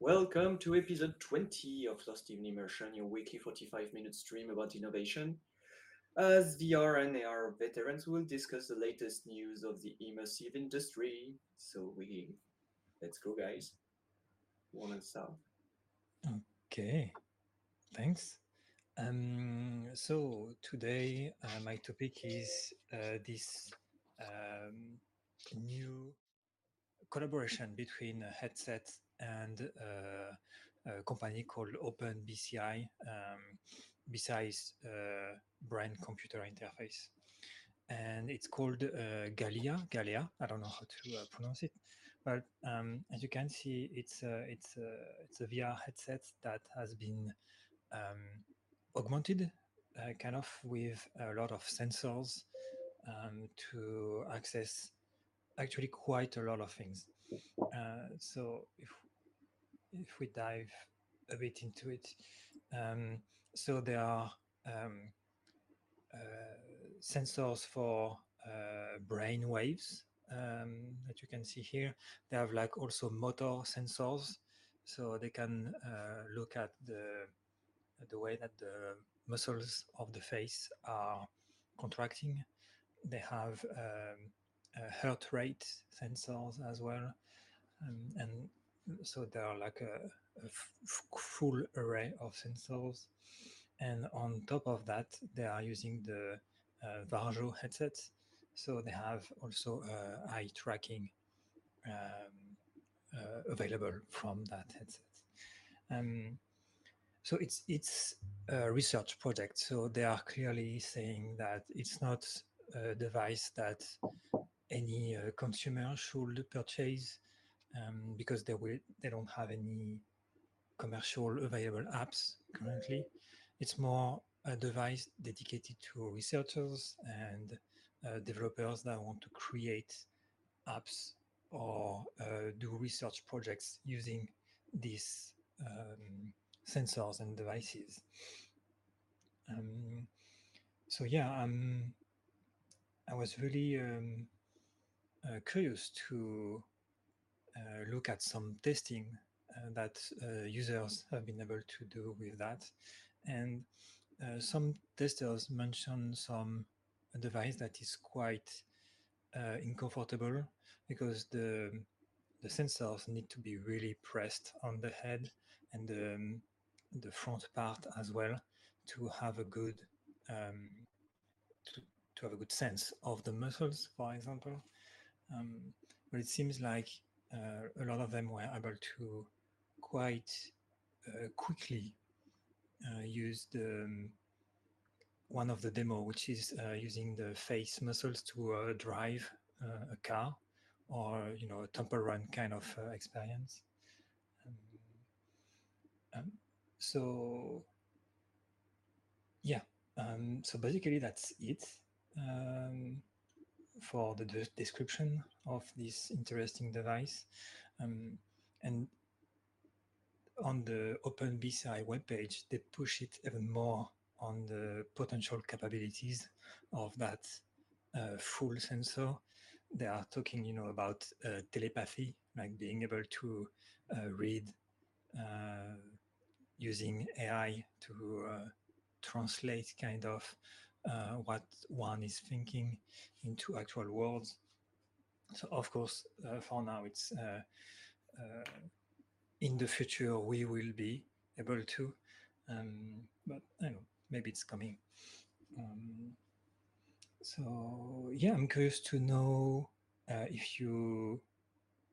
Welcome to episode 20 of Lost in Immersion, your weekly 45 minute stream about innovation. As VR and AR veterans, we'll discuss the latest news of the immersive industry. So we let's go, guys. One and start. Okay, thanks. Um, so today uh, my topic is uh, this um, new collaboration between a headset and uh, a company called OpenBCI. Um, BCI is brain computer interface. And it's called uh, Galea, Galea. I don't know how to uh, pronounce it, but um, as you can see, it's a, it's a, it's a VR headset that has been um, augmented, uh, kind of with a lot of sensors um, to access actually quite a lot of things. Uh, so if if we dive a bit into it, um, so there are um, uh, sensors for uh, brain waves um, that you can see here. They have like also motor sensors, so they can uh, look at the the way that the muscles of the face are contracting. They have um, heart rate sensors as well, um, and so there are like a, full array of sensors. And on top of that, they are using the uh, Varjo headsets. So they have also uh, eye tracking um, uh, available from that headset. Um, so it's it's a research project. So they are clearly saying that it's not a device that any uh, consumer should purchase um, because they will they don't have any commercial available apps currently. It's more a device dedicated to researchers and uh, developers that want to create apps or uh, do research projects using these um, sensors and devices. Um, so yeah, um, I was really um, uh, curious to look at some testing uh, that uh, users have been able to do with that. And some testers mention some device that is quite uncomfortable because the the sensors need to be really pressed on the head and the, um, the front part as well to have a good um, to, to have a good sense of the muscles, for example. Um, but it seems like uh, a lot of them were able to quite uh, quickly uh, use the um, one of the demo, which is using the face muscles to drive a car or you know a temple run kind of experience. Um, um, so yeah, um, so basically that's it. Um, for the de description of this interesting device. Um, and on the Open OpenBCI webpage, they push it even more on the potential capabilities of that uh, full sensor. They are talking, you know, about uh, telepathy, like being able to uh, read uh, using AI to uh, translate kind of uh, what one is thinking into actual words. So of course, uh, for now, it's uh, in the future we will be able to, um, but I don't know, maybe it's coming. Um, so yeah, I'm curious to know uh, if you,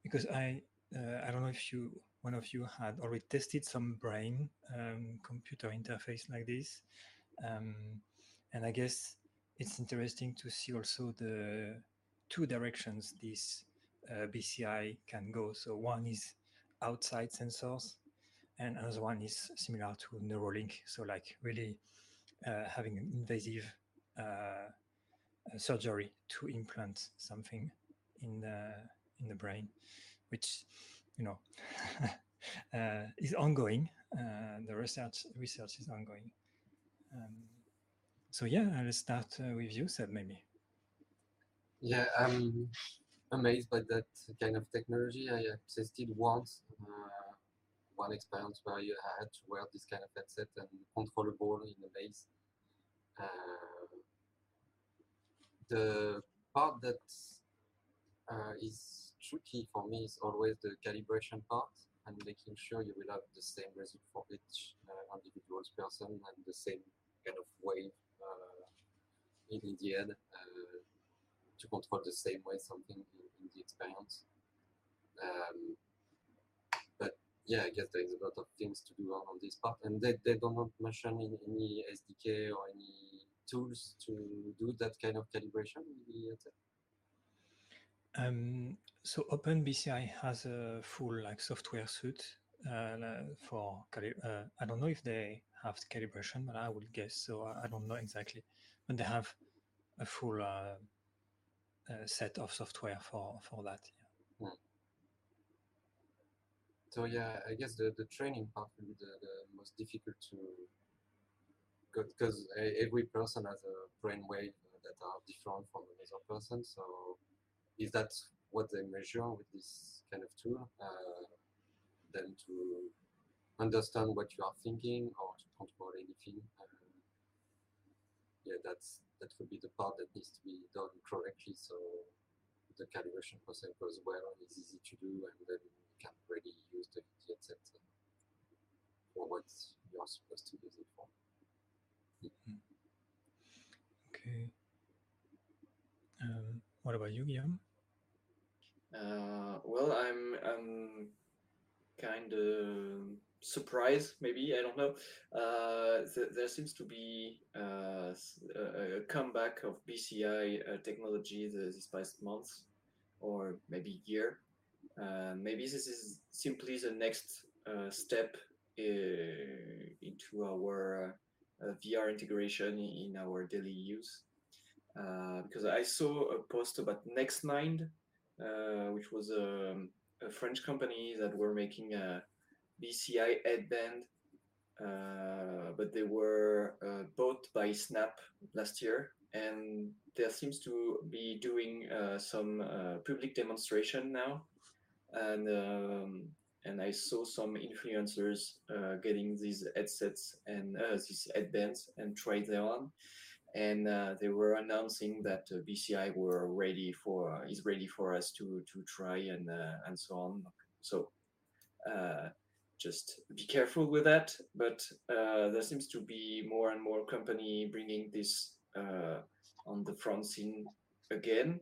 because I uh, I don't know if you one of you had already tested some brain um, computer interface like this. Um, and I guess it's interesting to see also the two directions this uh, BCI can go. So one is outside sensors, and another one is similar to Neuralink. So like really uh, having an invasive uh, surgery to implant something in the in the brain, which you know uh, is ongoing. Uh, the research research is ongoing. Um, so yeah, I'll start uh, with you, Seb, maybe. Yeah, I'm amazed by that kind of technology. I have tested once uh, one experience where you had to wear this kind of headset and control a ball in a maze. Uh, the part that uh, is tricky for me is always the calibration part and making sure you will have the same result for each uh, individual person and the same kind of wave in, in the end uh, to control the same way something in, in the experience. Um, but yeah, I guess there is a lot of things to do on, on this part, and they, they don't mention in any SDK or any tools to do that kind of calibration. Um, so OpenBCI has a full like software suite uh, for uh, I don't know if they have calibration, but I would guess so. I don't know exactly, but they have a full uh, uh set of software for for that. Yeah. Hmm. So yeah, I guess the, the training part will be the, the most difficult to because every person has a brainwave that are different from another person. So is that what they measure with this kind of tool? Uh, then to understand what you are thinking or to control anything. Uh, yeah, that's that would be the part that needs to be done correctly. So the calibration process goes well and is easy to do, and then you can really use the headset for what you are supposed to use it for. Mm-hmm. Okay. Um, what about you, Guillaume? Uh, well, I'm I'm kind of surprise maybe I don't know. Uh, th- there seems to be uh, a, comeback of BCI uh, technology this past month, or maybe year. Uh, maybe this is simply the next uh, step into our uh, VR integration in our daily use. Uh, because I saw a post about NextMind, uh, which was a, um, a, French company that were making a BCI headband, uh, but they were uh, bought by Snap last year, and there seems to be doing uh, some public demonstration now, and um, and I saw some influencers uh, getting these headsets and uh, these headbands and tried them on, and uh, they were announcing that uh, BCI were ready for uh, is ready for us to to try and uh, and so on. So just be careful with that. But there seems to be more and more company bringing this on the front scene again.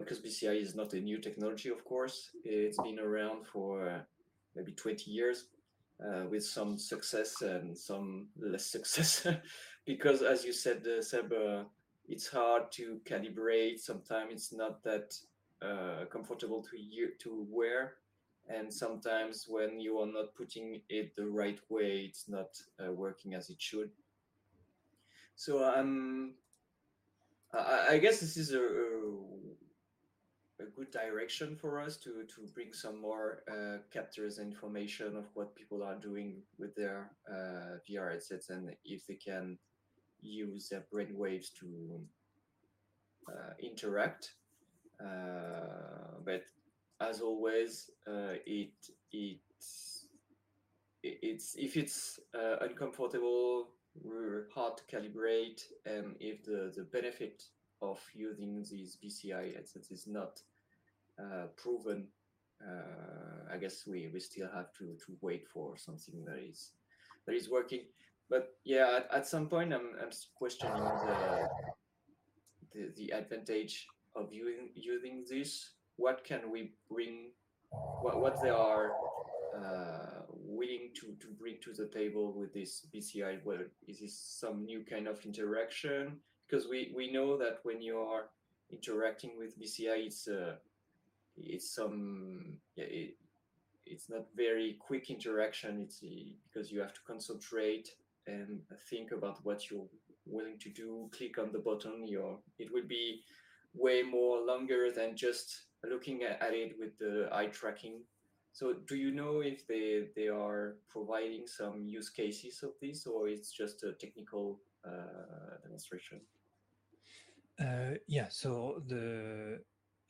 because BCI is not a new technology, of course, it's been around for maybe 20 years uh, with some success and some less success. Because as you said uh, Seb uh, it's hard to calibrate. Sometimes it's not that uh, comfortable to you to wear. And sometimes when you are not putting it the right way it's not uh, working as it should. So um, I, I guess this is a, a a good direction for us to to bring some more uh, captures and information of what people are doing with their uh, VR headsets and if they can use their brain waves to uh, interact. Uh, but as always, uh, it it it's if it's uh, uncomfortable, hard to calibrate, and if the the benefit of using these BCI headsets is not proven, uh, I guess we, we still have to, to wait for something that is that is working. But yeah, at, at some point, I'm, I'm questioning the, the, the advantage of using using this. What can we bring? What what they are uh, willing to, to bring to the table with this BCI? Well, is this some new kind of interaction? Because we, we know that when you are interacting with BCI, it's a it's some yeah, it, it's not very quick interaction. It's because you have to concentrate and think about what you're willing to do. Click on the button your it will be way more longer than just looking at, at it with the eye tracking. So do you know if they they are providing some use cases of this or it's just a technical uh, demonstration? Uh, yeah so the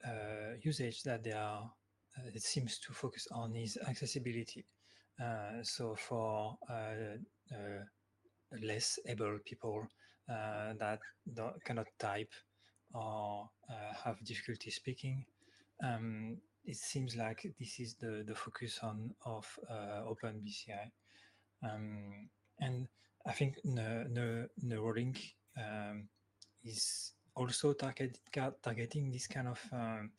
uh, usage that they are uh, it seems to focus on is accessibility. Uh, so for uh, uh, less able people that cannot type or have difficulty speaking, um, it seems like this is the, the focus on of OpenBCI. Um, and I think Neuralink um, is also target, targeting this kind of um,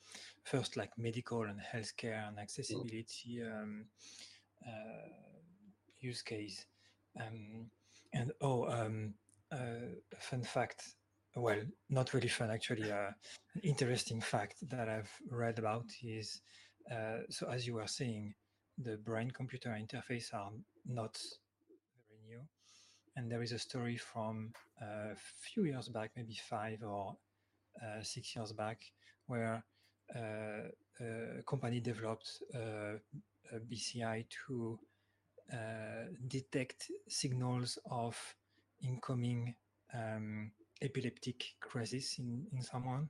first like medical and healthcare and accessibility um, uh, use case. Um, and oh, um, uh, fun fact. Well, not really fun actually. Uh, interesting fact that I've read about is uh, so as you were saying, the brain-computer interface are not and there is a story from a few years back, maybe five or uh, six years back, where uh, a company developed uh, a BCI to detect signals of incoming um, epileptic crisis in, in someone.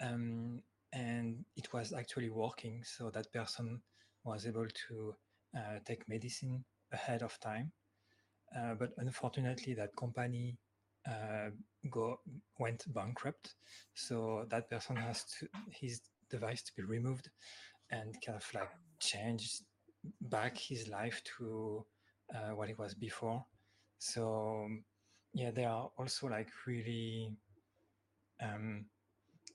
Um, and it was actually working. So that person was able to uh, take medicine ahead of time. Uh, but unfortunately, that company uh, go went bankrupt. So that person has to his device to be removed and kind of like change back his life to uh, what it was before. So yeah, they are also like really. Um,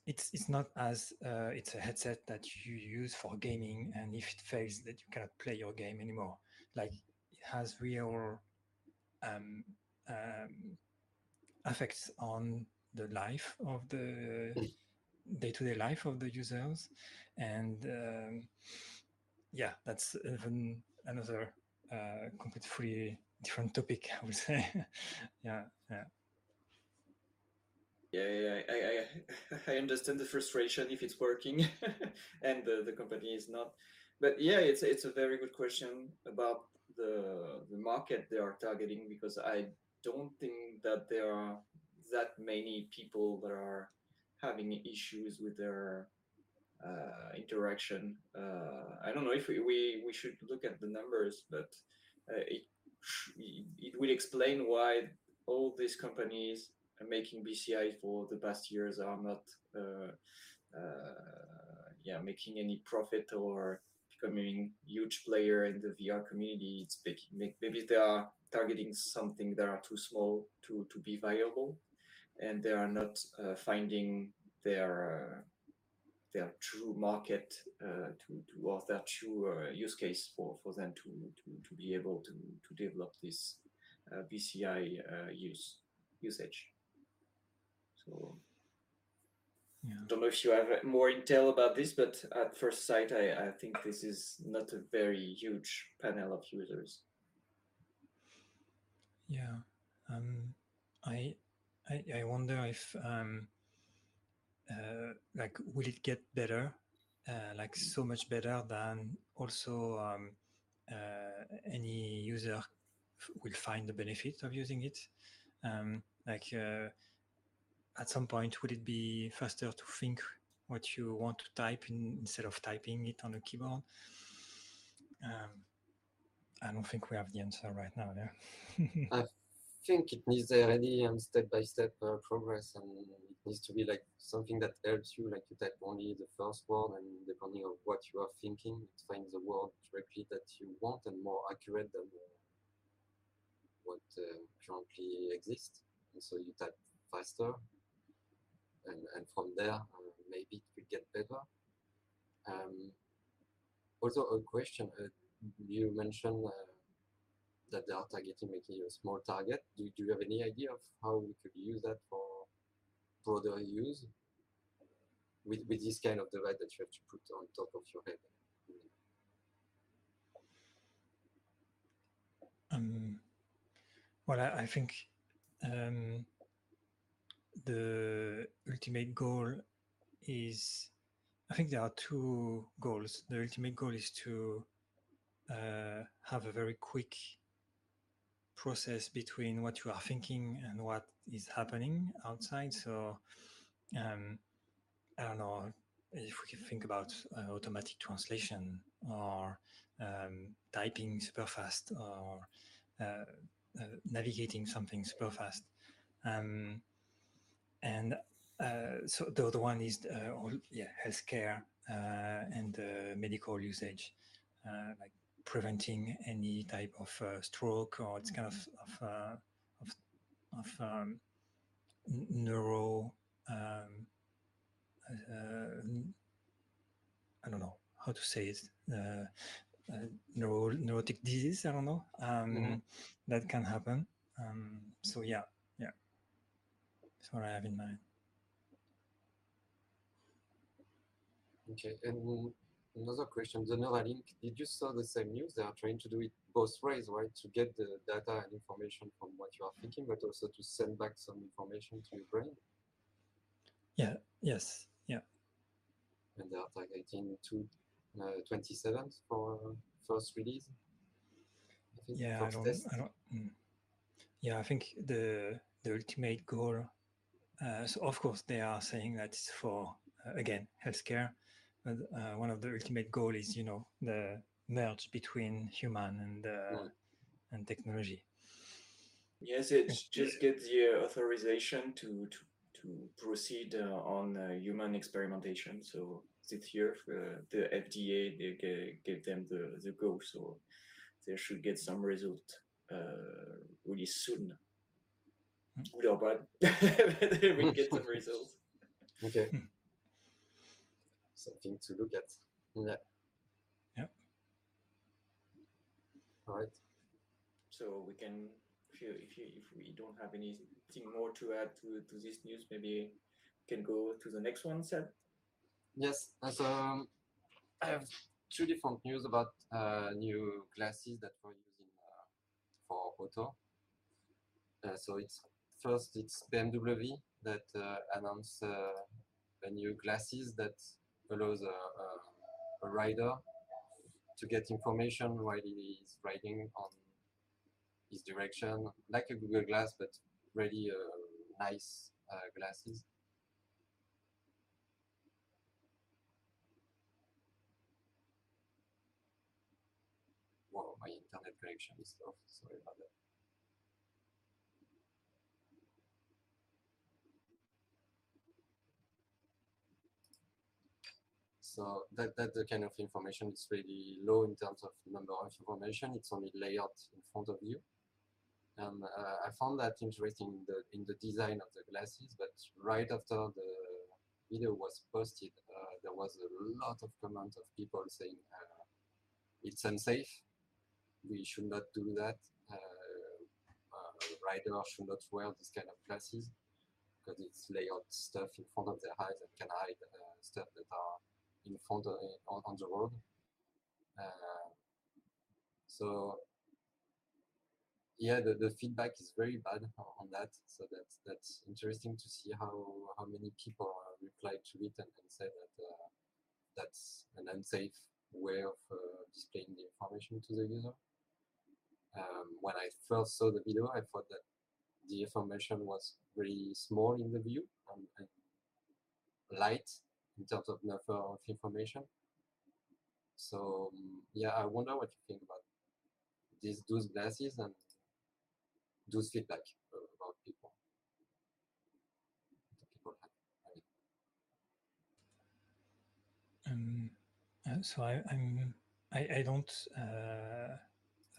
it's it's not as uh, it's a headset that you use for gaming, and if it fails, that you cannot play your game anymore. Like it has real um, um, effects on the life of the day-to-day life of the users, and um, yeah, that's even another uh, completely different topic. I would say, yeah, yeah. Yeah, yeah, I, I, I understand the frustration if it's working and the, the company is not. But yeah, it's it's a very good question about the the market they are targeting because I don't think that there are that many people that are having issues with their uh, interaction. Uh, I don't know if we, we, we should look at the numbers, but uh, it, it will explain why all these companies making BCI for the past years are not uh, uh, yeah making any profit or becoming huge player in the VR community. It's big. maybe they are targeting something that are too small to to be viable and they are not uh, finding their uh, their true market uh, to, to or their true use case for, for them to, to, to be able to, to develop this BCI use usage. So yeah. don't know if you have more intel about this, but at first sight, I, I think this is not a very huge panel of users. Yeah, um, I I, I wonder if um, uh, like will it get better, uh, like so much better than also um, uh, any user will find the benefit of using it. Um, like uh, at some point, would it be faster to think what you want to type in, instead of typing it on a keyboard? Um, I don't think we have the answer right now. Yeah? I think it needs a ready step-by-step uh, progress and it needs to be like something that helps you like you type only the first word and depending on what you are thinking it finds the word directly that you want and more accurate than what uh, currently exists and so you type faster and, and from there uh, maybe it will get better um, also a question uh, you mentioned uh, that they are targeting making a small target. Do, do you have any idea of how we could use that for broader use with, with this kind of device that you have to put on top of your head? Um, well, I, I think um, the ultimate goal is, I think there are two goals. The ultimate goal is to uh, have a very quick process between what you are thinking and what is happening outside. So um, I don't know if we can think about uh, automatic translation or um, typing super fast or uh, uh, navigating something super fast. Um, and uh, so the other one is all, yeah, healthcare and medical usage, like preventing any type of stroke or it's kind of of of, of um, neuro um, uh, I don't know how to say it. Uh, uh, neuro, neurotic disease. I don't know. Um, mm-hmm. That can happen. Um, so yeah, that's what I have in mind. Okay, and another question: the Neuralink. Did you saw the same news? They are trying to do it both ways, right? To get the data and information from what you are thinking, but also to send back some information to your brain. Yeah. Yes. Yeah. And they are targeting to uh, 27th for first release. I yeah, I don't, I don't, mm. yeah, I think the the ultimate goal. Uh, so of course they are saying that it's for uh, again healthcare, but uh, one of the ultimate goal is you know the merge between human and uh, mm. and technology. Yes, it just get the authorization to to to proceed uh, on uh, human experimentation. So this year, uh, the FDA they gave, gave them the, the go, so they should get some result really soon. Good or bad, they will get some results. Okay. Something to look at. Yeah. Yeah. All right. So we can if you if you if we don't have anything more to add to to this news, maybe we can go to the next one, Seb. Yes, so um, I have two different news about uh, new glasses that we're using uh, for auto. Uh, so it's first it's BMW that uh, announced uh, a new glasses that allows a, a, a rider to get information while he is riding on his direction, like a Google Glass, but really uh, nice uh, glasses. Wow, my internet connection is off. Sorry about that. So that, that the kind of information is really low in terms of number of information. It's only layered in front of you. And uh, I found that interesting in the, in the design of the glasses, but right after the video was posted, uh, there was a lot of comments of people saying uh, it's unsafe, we should not do that, rider should not wear this kind of glasses because it's layered stuff in front of their eyes and can hide uh, stuff that are in front of, on, on the road. Uh, so yeah, the, the feedback is very bad on that. So that's that's interesting to see how how many people uh, replied to it and, and said that uh, that's an unsafe way of uh, displaying the information to the user. Um, when I first saw the video, I thought that the information was really small in the view and, and light in terms of number of information. So um, yeah, I wonder what you think about these those glasses and those feedback about people. people um, uh, so I, I'm I, I don't uh,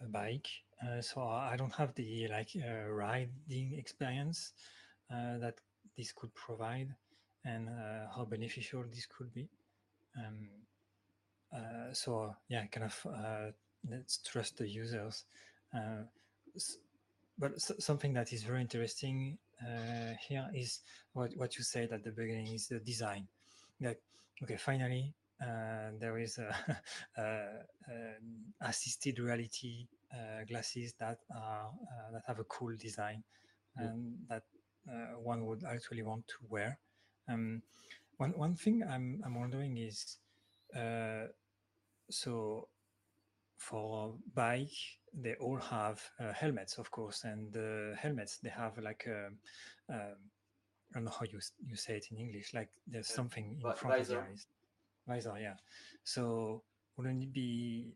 bike, uh, so I don't have the like uh, riding experience uh, that this could provide, and uh, how beneficial this could be. Um, so yeah, kind of let's trust the users but something that is very interesting uh, here is what, what you said at the beginning is the design. Like, okay, finally, uh, there is a, assisted reality uh, glasses that are uh, that have a cool design and that uh, one would actually want to wear. Um, one one thing I'm I'm wondering is, so for bike they all have uh, helmets of course and the helmets they have like a, um, I don't know how you you say it in English like there's something in front visor. of your eyes visor yeah so wouldn't it be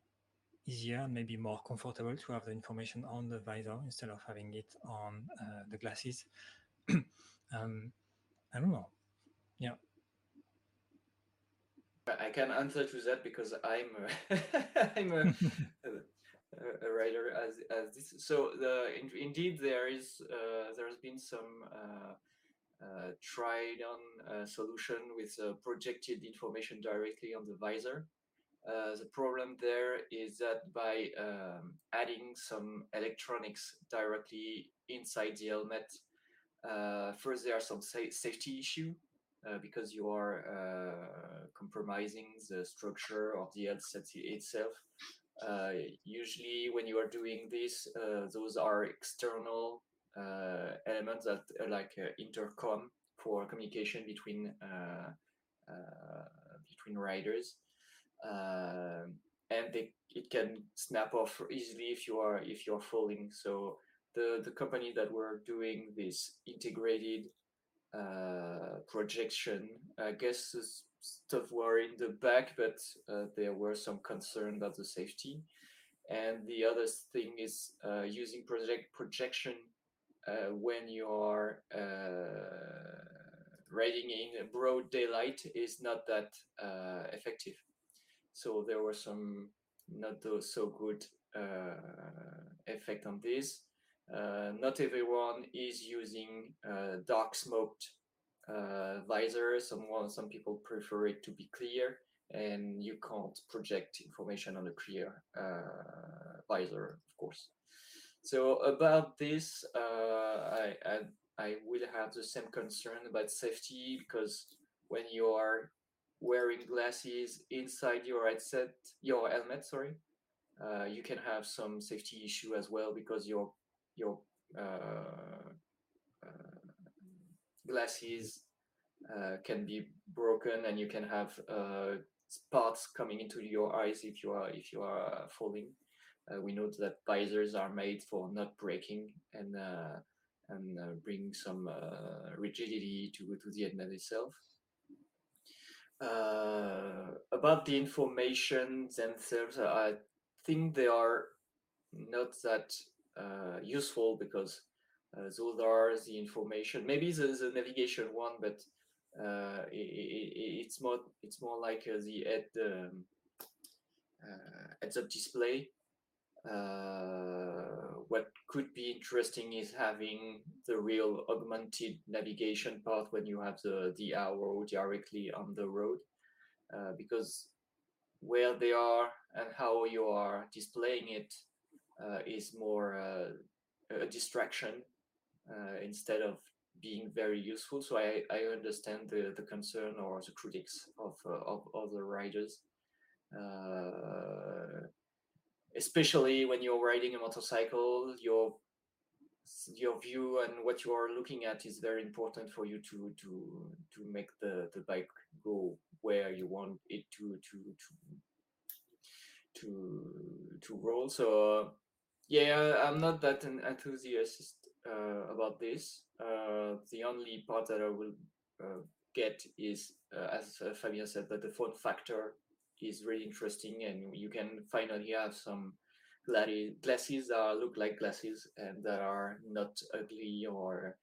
easier and maybe more comfortable to have the information on the visor instead of having it on uh, the glasses. um, I don't know. Yeah. I can answer to that because I'm a, I'm a, a, a, writer as as this. So the in, indeed there is uh, there has been some uh, uh, tried on solution with projected information directly on the visor. Uh, the problem there is that by um, adding some electronics directly inside the helmet, uh, first there are some sa safety issue uh, because you are uh, compromising the structure of the headset itself. Uh, usually, when you are doing this, those are external elements that like intercom for communication between between riders. Um, and they, it can snap off easily if you are if you are falling. So the the company that were doing this integrated uh, projection, I guess the stuff were in the back, but uh, there were some concern about the safety. And the other thing is uh, using project projection uh, when you are uh, riding in broad daylight is not that uh, effective so there were some not so good uh, effect on this. Uh, not everyone is using uh, dark smoked uh, visor. Some some people prefer it to be clear, and you can't project information on a clear visor, of course. So about this, I, I I will have the same concern about safety because when you are wearing glasses inside your headset, your helmet, sorry, uh, you can have some safety issue as well because your your uh, uh, glasses uh, can be broken and you can have uh, parts coming into your eyes if you are if you are falling. Uh, we know that visors are made for not breaking and and bring some rigidity to to the helmet itself. Uh, about the information themselves, I think they are not that uh, useful because uh, those are the information. Maybe the, the navigation one, but uh, it, it, it's more it's more like uh, the head um, uh, heads up display. what could be interesting is having the real augmented navigation part when you have the the arrow directly on the road, uh, because where they are and how you are displaying it uh, is more uh, a distraction uh, instead of being very useful. So I, I understand the, the concern or the critics of uh, of other riders especially when you're riding a motorcycle, your your view and what you are looking at is very important for you to to to make the the bike go where you want it to to to to to roll. So yeah, I'm not that enthusiastic uh, about this. Uh, the only part that I will uh, get is, uh, as uh, Fabien said, that the form factor is really interesting, and you can finally have some glasses that look like glasses and that are not ugly or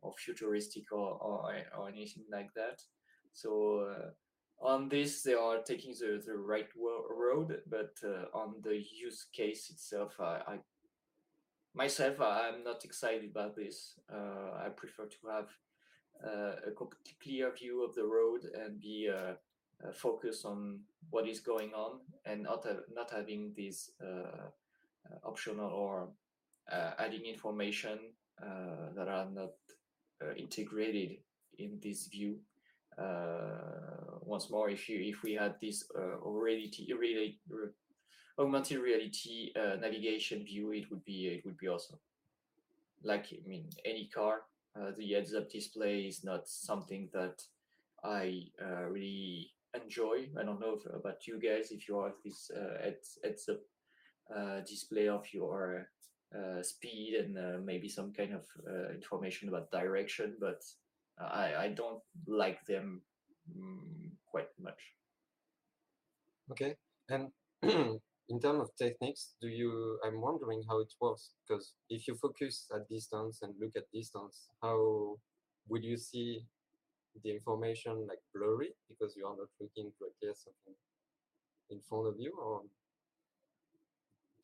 or futuristic or or, or anything like that. So uh, on this, they are taking the, the right road, but uh, on the use case itself, I, I myself I'm not excited about this. Uh, I prefer to have uh, a completely clear view of the road and be uh, uh, focus on what is going on and not have, not having these uh, uh, optional or adding information that are not integrated in this view. once more, if you if we had this already really augmented reality uh, navigation view, it would be it would be awesome. Like I mean, any car, uh, the heads-up display is not something that I uh, really enjoy. I don't know if, about you guys if you have this uh, heads heads up uh, display of your uh, speed and maybe some kind of information about direction, but I I don't like them mm, quite much. Okay, and in terms of techniques, do you? I'm wondering how it works because if you focus at distance and look at distance, how would you see the information like blurry because you are not looking directly at something in front of you, or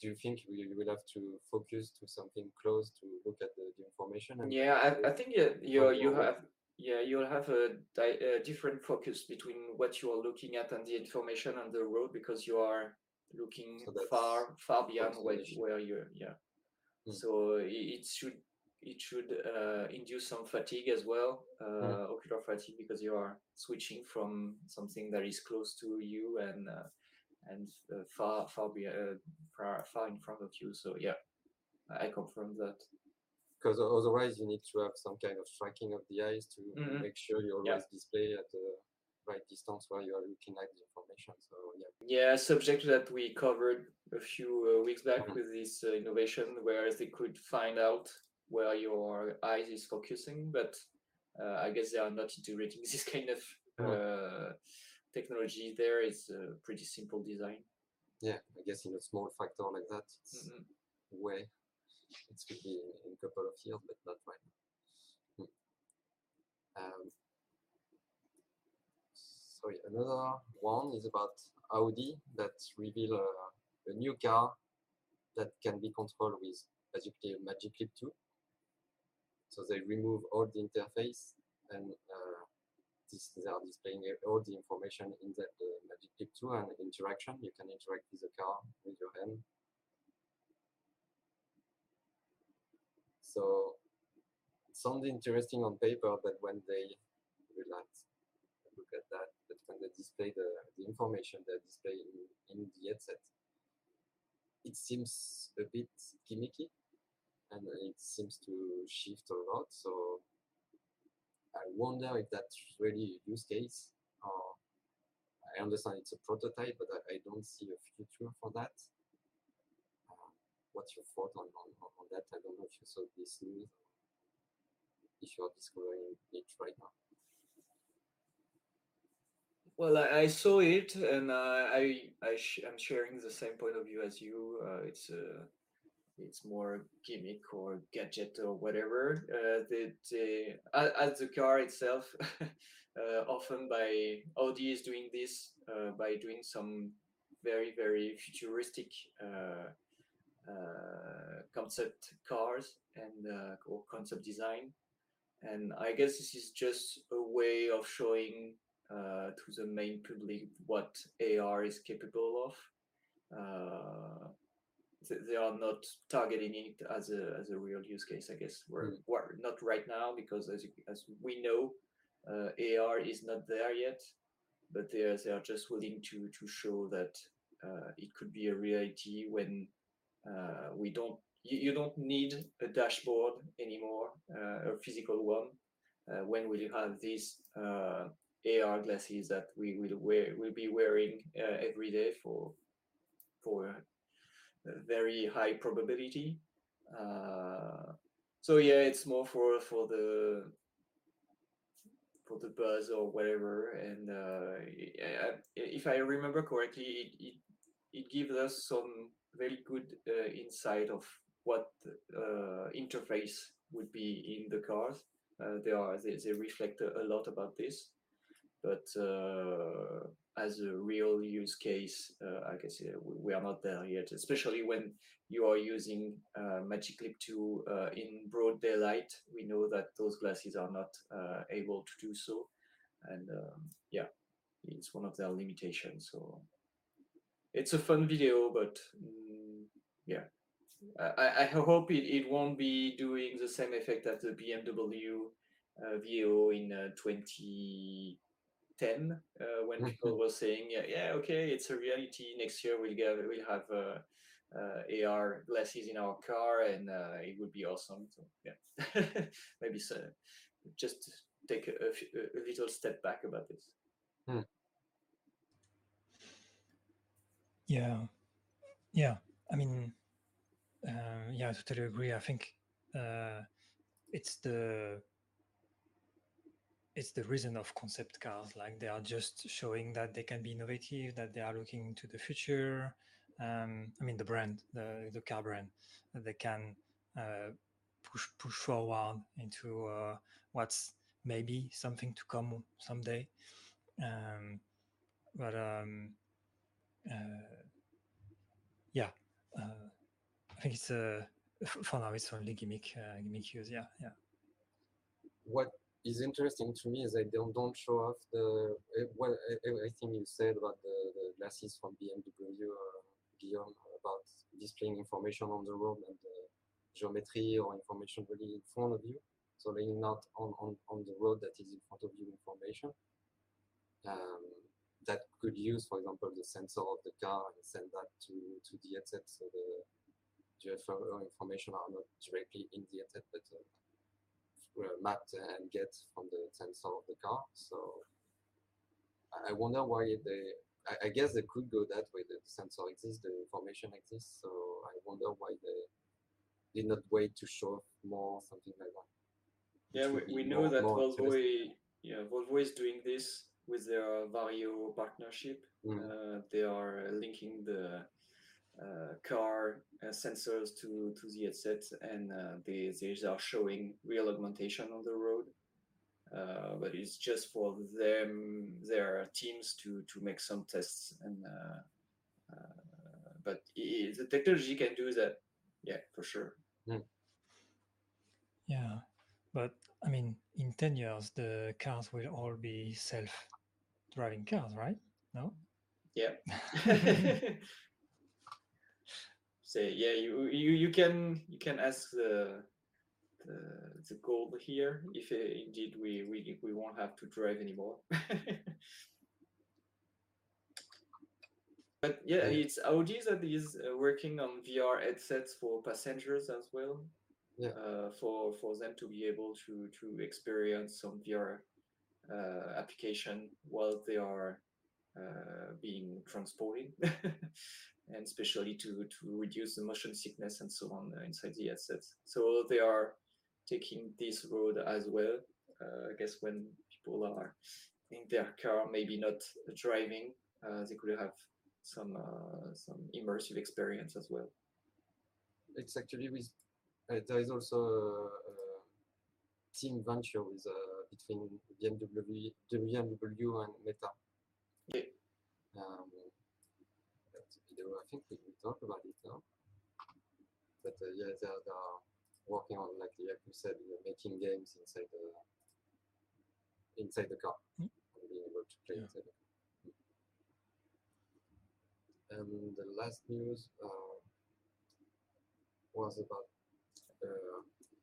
do you think you will have to focus to something close to look at the, the information? And Yeah, I, I think yeah, you you have yeah you'll have a, di- a different focus between what you are looking at and the information on the road because you are looking So far far beyond where, where you're yeah. Mm. So i- it should it should uh, induce some fatigue as well, uh, ocular fatigue because you are switching from something that is close to you and uh, and uh, far far, be, uh, far far in front of you. So yeah, I confirm that. because otherwise you need to have some kind of tracking of the eyes to Mhm. make sure you Yeah. always display at the right distance where you are looking at the information. So yeah, Yeah, subject that we covered a few uh, weeks back Mhm. with this uh, innovation, where they could find out where your eyes is focusing, but uh, I guess they are not integrating this kind of Mm. uh, technology there. It's a pretty simple design. yeah, I guess in a small factor like that, it's Mhm. way it could be in, in a couple of years, but not right now. Hmm. Um, so yeah, another one is about Audi that reveal a, a new car that can be controlled with basically Magic Leap 2. So they remove all the interface and uh, this, they are displaying uh, all the information in that uh, Magic Leap 2 and interaction. You can interact with the car with your hand. So it sounds interesting on paper, but when they relax, look at that, when they display the, the information they display in, the headset, it seems a bit gimmicky and it seems to shift a lot. So I wonder if that's really a use case or I understand it's a prototype, but I, I don't see a future for that. Uh, what's your thought on, on, on that? I don't know if you saw this news, if you are discovering it right now. Well, I, I saw it, and uh, I I I'm sharing the same point of view as you. Uh, it's uh, it's more gimmick or gadget or whatever. Uh, the, the as the car itself, uh, often by Audi is doing this uh, by doing some very very futuristic concept cars and or concept design. And I guess this is just a way of showing uh, to the main public what AR is capable of. Uh, th- they are not targeting it as a as a real use case. I guess we're, Mm. we're not right now because as you, as we know, uh, AR is not there yet. But they are, they are just willing to to show that uh, it could be a reality when uh, we don't. You, you don't need a dashboard anymore, uh, a physical one. When will you have uh, AR glasses that we will wear will be wearing uh, every day for for very high probability. Uh, so yeah, it's more for for the for the buzz or whatever. And uh, if I remember correctly, it, it it gives us some very good uh, insight of what uh, interface would be in the cars. Uh, they are they, they reflect a lot about this, but uh, as a real use case, uh, I guess we, are not there yet. Especially when you are using uh, Magic Leap 2 uh, in broad daylight, we know that those glasses are not able to do so, and um, yeah, it's one of their limitations. So it's a fun video, but mm, yeah, I, I- hope it, it won't be doing the same effect as the BMW uh, VO in uh, 2010 uh, when people were saying, yeah, yeah, okay, it's a reality. Next year we'll get we'll have uh, uh, AR glasses in our car, and uh, it would be awesome. So yeah, maybe so, just take a little step back about this. Yeah, yeah. I mean, uh, yeah, I totally agree. I think uh, it's the it's the reason of concept cars. Like they are just showing that they can be innovative, that they are looking into the future, um, I mean the brand, the the car brand, they can uh, push push forward into uh, what's maybe something to come someday. Um, but um, uh, yeah, uh, I think it's a for now it's only gimmick uh, gimmick use. Yeah, yeah. What is interesting to me is they don't don't show off the well everything you said about the, the glasses from BMW, uh, Guillaume, about displaying information on the road and the geometry or information really in front of you. So laying not on, on, on the road that is in front of you information. Um, that could use, for example, the sensor of the car and send that to, to the headset so the GFO information are not directly in the headset but uh, mapped and get from the sensor of the car. So I wonder why they, I, guess they could go that way, the sensor exists, the information exists, so I wonder why they did not wait to show more something like that. Yeah, we, we know more, that more Volvo, yeah, Volvo is doing this with their Varjo partnership. Mm. Uh, they are linking the car uh, sensors to, to the headset and uh, they, they are showing real augmentation on the road. Uh, but it's just for them, their teams to, to make some tests. And uh, but it, the technology can do that, yeah, for sure. Mm. Yeah, but I mean, in 10 years, the cars will all be self driving cars, right? No? Yeah. Say, yeah, you, you, you can you can ask the the, the goal here if uh, indeed we, we we won't have to drive anymore. but yeah, it's Audi that is uh, working on VR headsets for passengers as well yeah. uh, for for them to be able to to experience some VR uh, application while they are uh, being transported, especially to to reduce the motion sickness and so on uh, inside the assets. So they are taking this road as well. Uh, I guess when people are in their car, maybe not driving, uh, they could have some some immersive experience as well. It's actually with uh, there is also a, a team venture with uh, between BMW, BMW and Meta. Yeah. Um, I think we will talk about it now. But uh, yeah, they are, they are working on, like, like you said, making games inside the inside the car mm. and being able to play yeah. inside the car. And the last news uh, was about uh,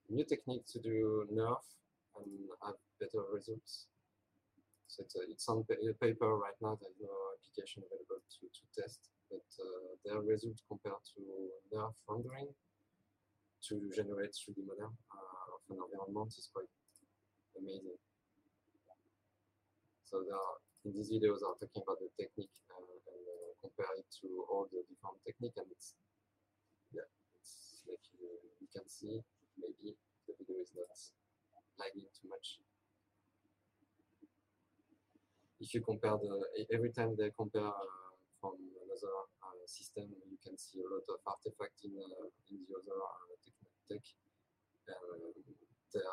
new technique to do nerf and have better results. So it's, uh, it's on paper right now, there's no application available to, to test, but uh, their results compared to nerf rendering to generate 3D model uh, of an environment is quite amazing. So there are, in these videos are talking about the technique uh, and uh, compare it to all the different technique and it's yeah like you, you can see, maybe the video is not lagging too much. If you compare the, every time they compare uh, from another uh, system, you can see a lot of artifacts in, uh, in the other tech. Their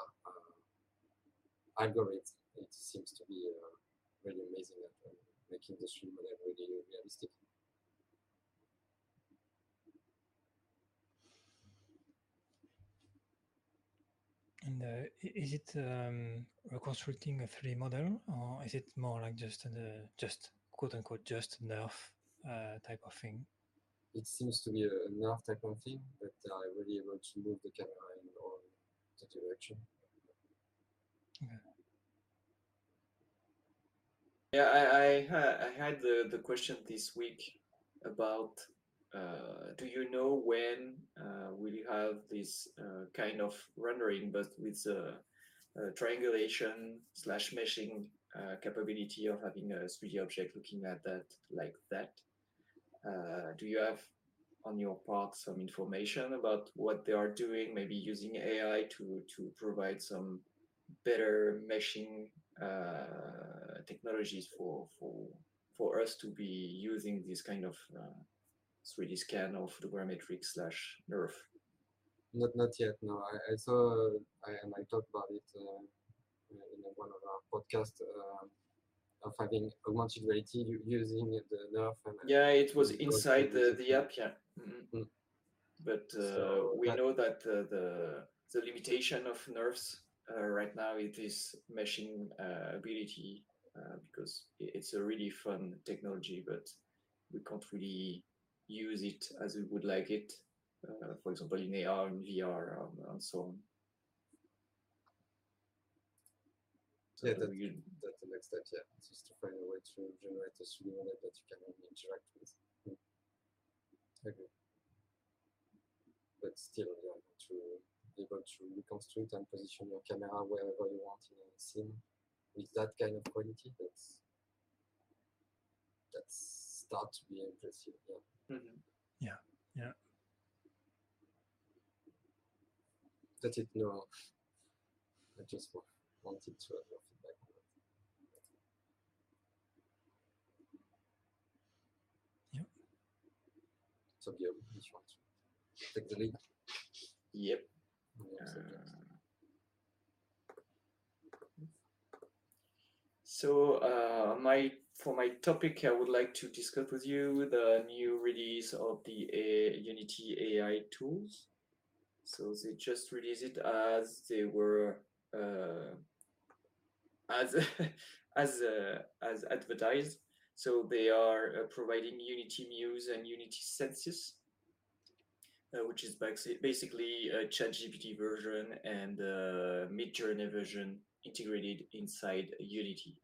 algorithm, it seems to be really amazing at making the stream model really realistic. And uh, is it um, reconstructing a 3D model, or is it more like just a just quote unquote just nerf uh, type of thing? It seems to be a nerf type of thing, but they are really able to move the camera in all the direction. Okay. Yeah, I, I, I had the, the question this week about uh, do you know when uh, we have this uh, kind of rendering, but with the triangulation slash meshing capability of having a 3D object looking at that like that? do you have on your part some information about what they are doing, maybe using AI to, to provide some better meshing uh, technologies for, for, for us to be using this kind of uh, 3D scan of or photogrammetric slash NeRF? Not not yet. No, I, I saw I, and I talked about it uh, in one of our podcasts uh, of having augmented reality using the NeRF. And, yeah, it was inside the, the app. Yeah. Mm-hmm. Mm. But uh, so we that, know that the the limitation of NeRFs uh, right now it is meshing uh, ability uh, because it's a really fun technology, but we can't really use it as we would like it. Uh, for example, in AR, in VR, um, and so on. So yeah, that, we, that's the next step. Yeah, it's just to find a way to generate a 3D model that you can interact with. Hmm. Okay. But still, yeah, to be able to reconstruct and position your camera wherever you want in a scene with that kind of quality, that's that's start to be impressive. Yeah. Mm-hmm. Yeah. Yeah. That's it. No, I just wanted to have your feedback on. Yeah. So, Guillaume, if you want to take the lead. Yep. Uh, so uh, my for my topic, I would like to discuss with you the new release of the A Unity AI tools. So they just released it as they were uh, as as uh, as advertised. So they are uh, providing Unity Muse and Unity Sentis, uh, which is basically a ChatGPT version and a Midjourney version integrated inside Unity.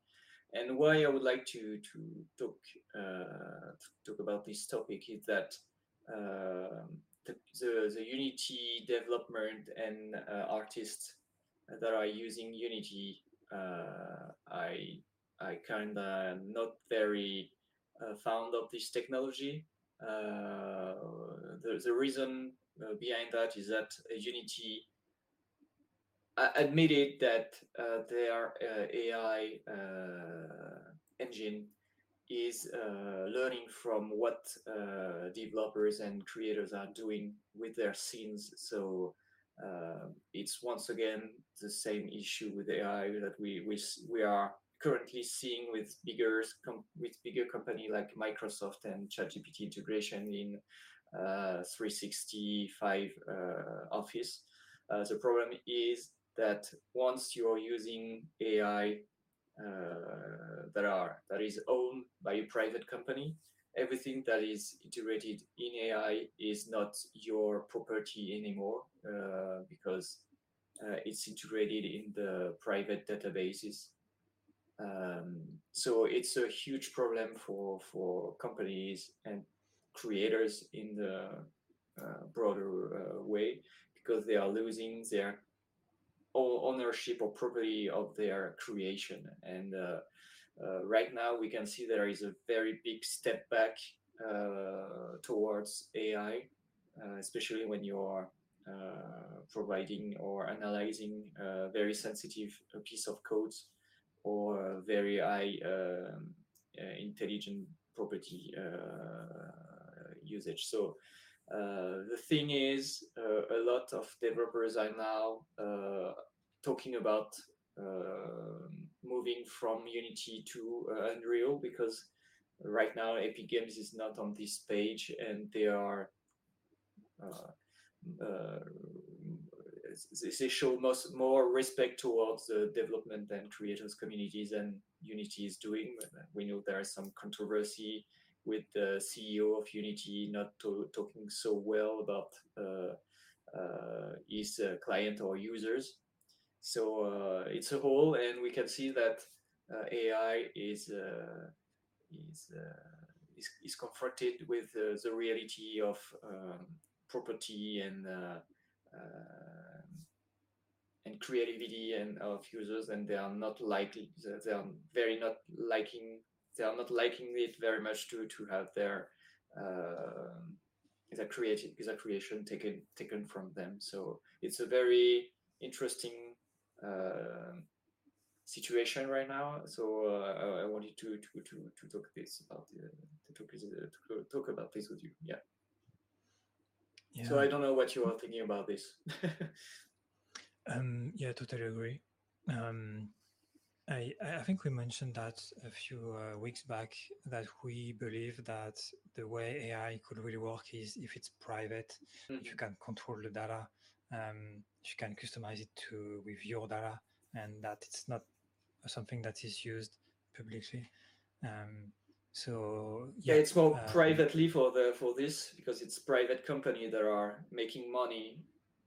And why I would like to to talk uh, talk about this topic is that uh, the, the, the Unity development and uh, artists that are using Unity, uh, I I kind of not very uh, fond of this technology. Uh, the the reason behind that is that Unity admitted that uh, their uh, AI uh, engine is uh, learning from what uh, developers and creators are doing with their scenes. So uh, it's once again the same issue with AI that we we, we are currently seeing with bigger with bigger company like Microsoft and ChatGPT integration in 365 Office. the problem is that once you're using AI uh, that are that is owned by a private company, everything that is integrated in AI is not your property anymore uh, because uh, it's integrated in the private databases. Um, so it's a huge problem for for companies and creators in the uh, broader uh, way because they are losing their ownership or property of their creation. And uh, uh, right now, we can see there is a very big step back uh, towards AI, especially when you are providing or analyzing a very sensitive piece of code or very high um, intelligent property usage. So uh, the thing is, uh, a lot of developers are now uh, talking about moving from Unity to Unreal because right now Epic Games is not on this page and they are they show most more respect towards the development and creators communities than Unity is doing. We know there is some controversy with the CEO of Unity not to, talking so well about uh, uh, his uh, client or users. So uh, it's a whole, and we can see that uh, AI is is, is, is confronted with the reality of um, property and and creativity and of users and they are not likely they are very not liking they are not liking it very much to to have their uh, their creative their creation taken taken from them. So it's a very interesting uh, situation right now. So uh, I wanted to, to to to talk this about uh, to talk, to talk about this with you. Yeah. Yeah. So I don't know what you are thinking about this. um, yeah, totally agree. Um, I, I think we mentioned that a few uh, weeks back that we believe that the way AI could really work is if it's private, Mhm. if you can control the data, um, you can customize it to with your data, and that it's not something that is used publicly. Um, so yeah, it's more uh, privately for the for this because it's private company that are making money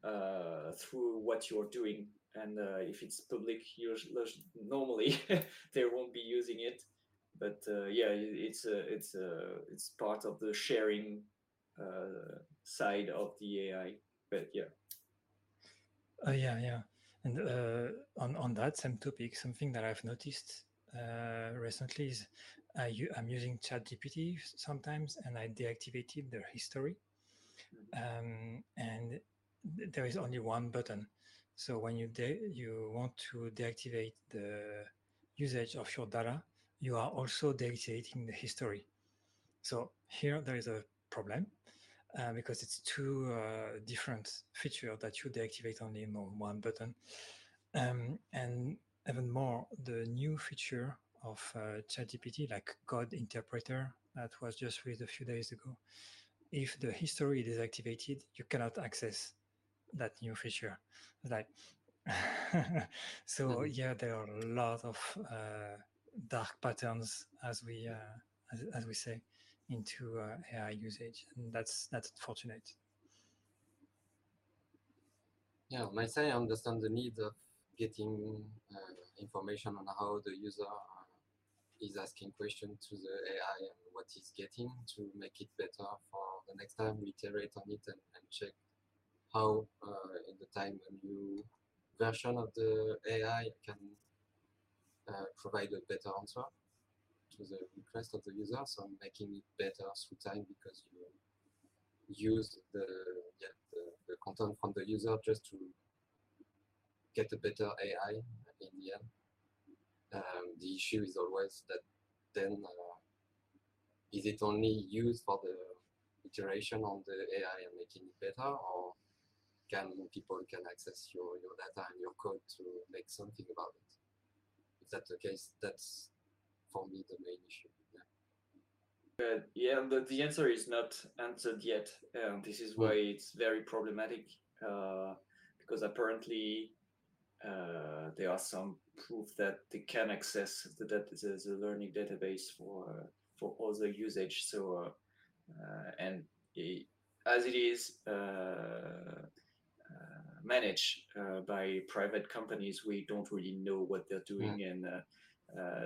uh, through what you're doing, and uh, if it's public, usually normally they won't be using it. But uh, yeah, it's uh, it's uh, it's part of the sharing uh, side of the AI. But yeah, Uh, yeah, yeah. And uh, on on that same topic, something that I've noticed uh, recently is I, am using ChatGPT sometimes, and I deactivated the history, um, and th- there is only one button. So when you you want to deactivate the usage of your data, you are also deactivating the history. So here there is a problem uh, because it's two uh, different features that you deactivate only in one button. Um, and even more, the new feature of uh, ChatGPT, like Code Interpreter, that was just released a few days ago. If the history is activated, you cannot access that new feature. Like, so Mhm. yeah, there are a lot of uh, dark patterns, as we uh, as, as we say, into uh, AI usage, and that's that's unfortunate. Yeah, my side, I understand the need of getting uh, information on how the user uh, is asking questions to the AI and what he's getting to make it better for the next time we iterate on it and, and check how uh, in the time a new version of the AI can uh, provide a better answer to the request of the user. So I'm making it better through time because you use the, yeah, the, the content from the user just to get a better AI in the end. Um, the issue is always that then uh, is it only used for the iteration on the AI and making it better, or can people can access your, your data and your code to make something about it? If that's the case, that's for me the main issue. Yeah. but yeah, the, the answer is not answered yet. Um, this is Mm. why it's very problematic uh, because apparently uh, there are some proof that they can access the, the, the learning database for uh, for other usage. So uh, uh, and i as it is uh, uh, managed uh, by private companies, we don't really know what they're doing, and uh, uh,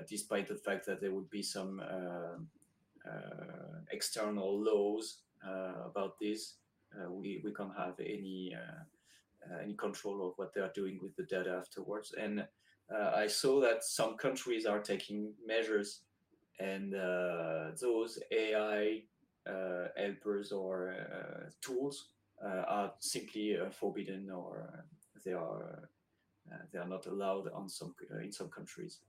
despite the fact that there would be some uh, uh, external laws uh, about this, uh, we we can't have any. Uh, uh, any control of what they are doing with the data afterwards. And uh, I saw that some countries are taking measures, and uh, those AI uh, helpers or uh, tools uh, are simply uh, forbidden or they are uh, they are not allowed on some uh, in some countries.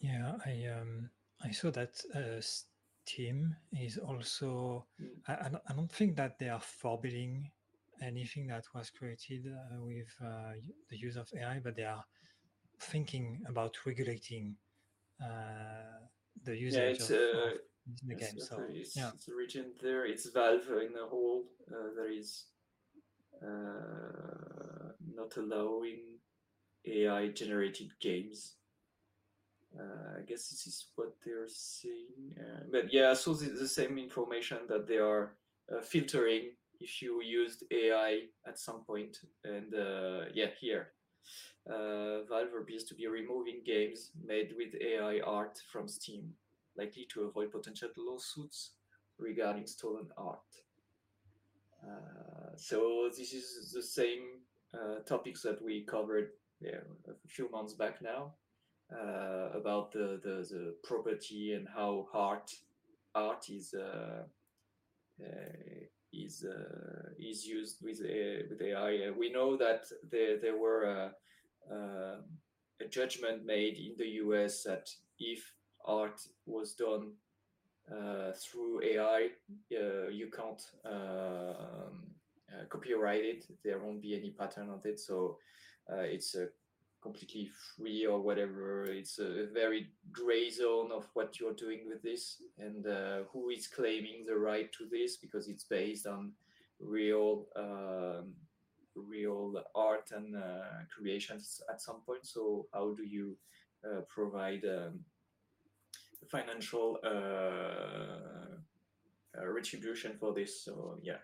Yeah, I um I saw that uh, Steam is also. Mm. I, I don't- think that they are forbidding anything that was created uh, with uh, the use of AI, but they are thinking about regulating uh, the Yeah, usage it's of, uh, of the Yes, game. So it's, yeah, it's a region there. It's Valve in the whole. Uh, there is uh, not allowing AI generated games. Uh, I guess this is what they're saying. Uh, but yeah, so the, the same information that they are uh, filtering if you used AI at some point. And yeah, here. Valve appears to be removing games made with AI art from Steam likely to avoid potential lawsuits regarding stolen art. Uh, so this is the same uh, topics that we covered yeah, a few months back now uh, about the, the, the property and how art art is uh, uh, is uh, is used with uh, with AI. We know that there there were a judgment made in the US that if art was done through AI, you can't um, uh, copyright it. There won't be any pattern on it. So uh, it's a completely free or whatever. It's a very gray zone of what you're doing with this and uh, who is claiming the right to this because it's based on real um, real art and uh, creations at some point. So how do you uh, provide um, financial uh, uh, retribution for this? So yeah,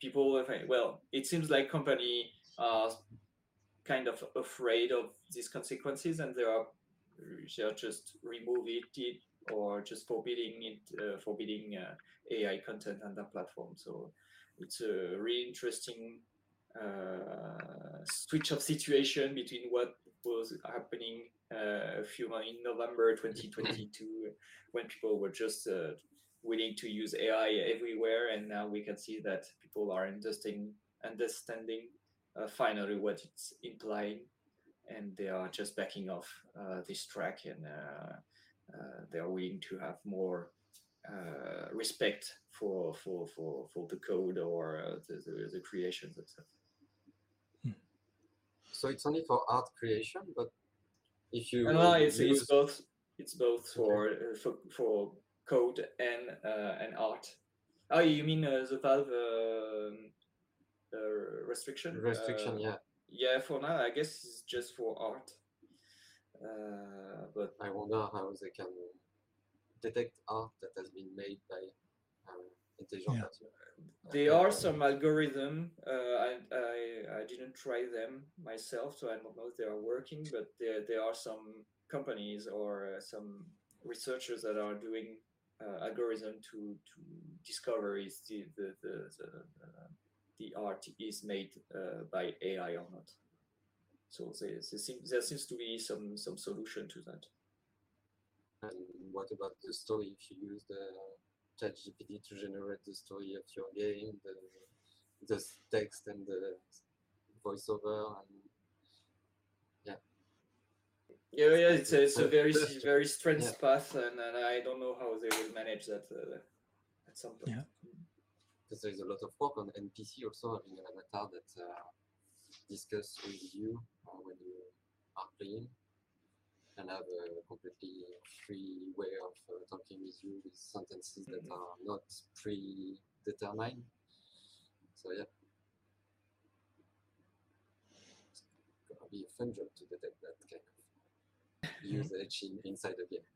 people. Well, it seems like company kind of afraid of these consequences, and they are they are just removing it or just forbidding it, uh, forbidding AI content on that platform. So it's a really interesting uh, switch of situation between what was happening uh, a few months in November 2022 when people were just uh, willing to use AI everywhere, and now we can see that people are understanding understanding uh, finally what it's implying, and they are just backing off uh, this track, and uh, they are willing to have more respect for for for for the code or the, the, the creations itself. So it's only for art creation, but if you no, it's, use... it's both. It's both for okay. uh, for, for code and uh, and art. Oh, you mean uh, the Valve um, uh, restriction? Restriction, yeah. Yeah, for now, I guess it's just for art. Uh, but I wonder how they can detect art that has been made by uh, intelligent yeah there are some algorithm. Uh, I, I, I didn't try them myself, so I don't know if they are working. But there there are some companies or uh, some researchers that are doing uh, algorithm to to discover is the the the, the, the art is made uh, by AI or not. So there, there, seems, there seems to be some some solution to that. And what about the story? If you use the ChatGPT to generate the story of your game, the, the text and the voiceover, and yeah. Yeah, yeah, it's a, it's a very very strange yeah. path, and, and I don't know how they will manage that uh, at some point. Yeah. Because there is a lot of work on NPC also having an avatar that uh, discuss with you uh, when you are playing and have a completely free way of uh, talking with you with sentences mm-hmm. that are not predetermined. So yeah, it's gonna be a fun job to detect that kind of mm-hmm. usage in, inside the game.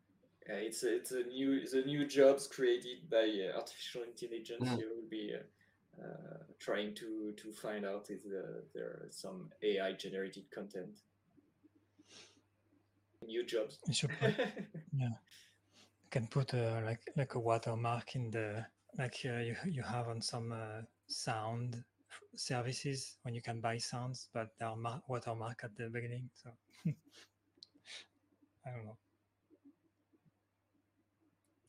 Yeah, it's a, it's a new the new jobs created by uh, artificial intelligence. Mm. You will be uh, uh, trying to to find out if the, there are some AI generated content new jobs. Put, yeah, you can put a, like like a watermark in the like uh, you you have on some uh, sound services when you can buy sounds, but there are mar- watermark at the beginning. So I don't know.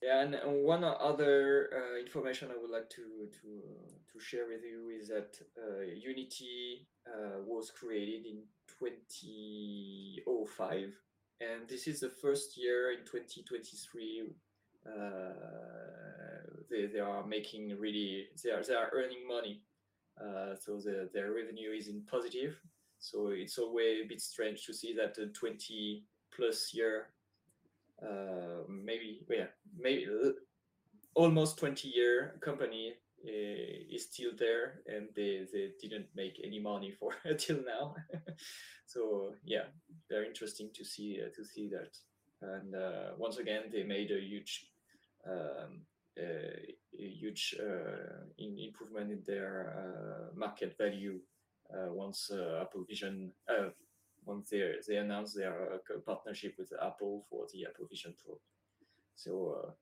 Yeah, and one other uh, information I would like to to to share with you is that uh, Unity uh, was created in 2005 and this is the first year in 2023 uh, they, they are making really they are they are earning money. Uh, so the, their revenue is in positive. So it's always a bit strange to see that a 20 plus year uh, maybe yeah maybe uh, almost 20 year company uh, is still there and they, they didn't make any money for until now. So yeah very interesting to see uh, to see that. And uh, once again they made a huge um, a, a huge uh, in improvement in their uh, market value uh, once apple vision once they, they announced their partnership with apple for the apple vision pro so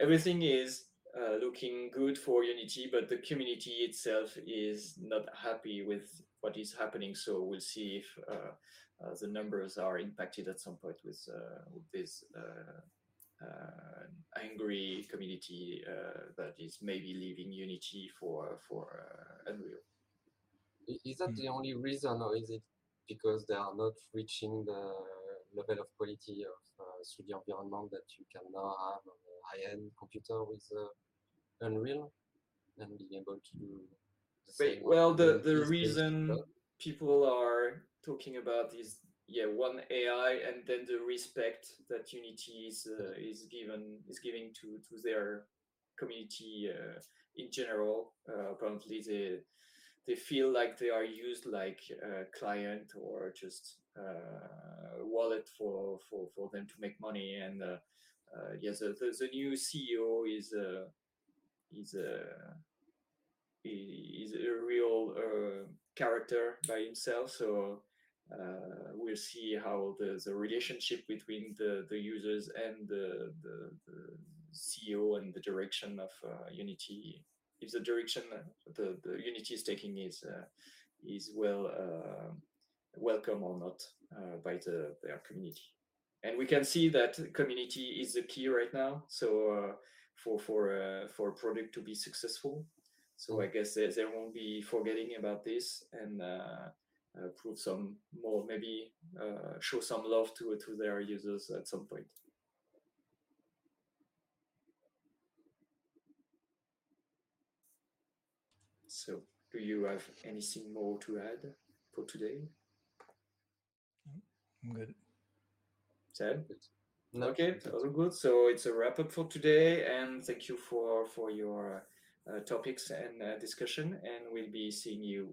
everything is uh, looking good for Unity, but the community itself is not happy with what is happening. So we'll see if uh, uh, the numbers are impacted at some point with, uh, with this uh, angry community that is maybe leaving Unity for for Unreal. Is that the only reason, or is it because they are not reaching the level of quality of uh, 3D environment that you can now have on a high-end computer with uh, Unreal and being able to do the well, the, the reason people are talking about is yeah one AI and then the respect that Unity is uh, is given is giving to to their community uh, in general. Uh, apparently, they they feel like they are used like a client or just uh, a wallet for, for for them to make money. And uh, uh, yes, the, the, the new CEO is uh, is uh, he is a real uh, character by himself. So uh, we'll see how the, the relationship between the, the users and the, the, the CEO and the direction of uh, Unity, if the direction the, the Unity is taking is uh, is well uh, welcome or not uh, by the their community. And we can see that community is the key right now. So uh, for for uh, for a product to be successful, so I guess they, they won't be forgetting about this and uh, prove some more, maybe show some love to to their users at some point. So, do you have anything more to add for today, I'm good. Sam? No, Okay, all good. So it's a wrap up for today, and thank you for for your uh, topics and uh, discussion. And we'll be seeing you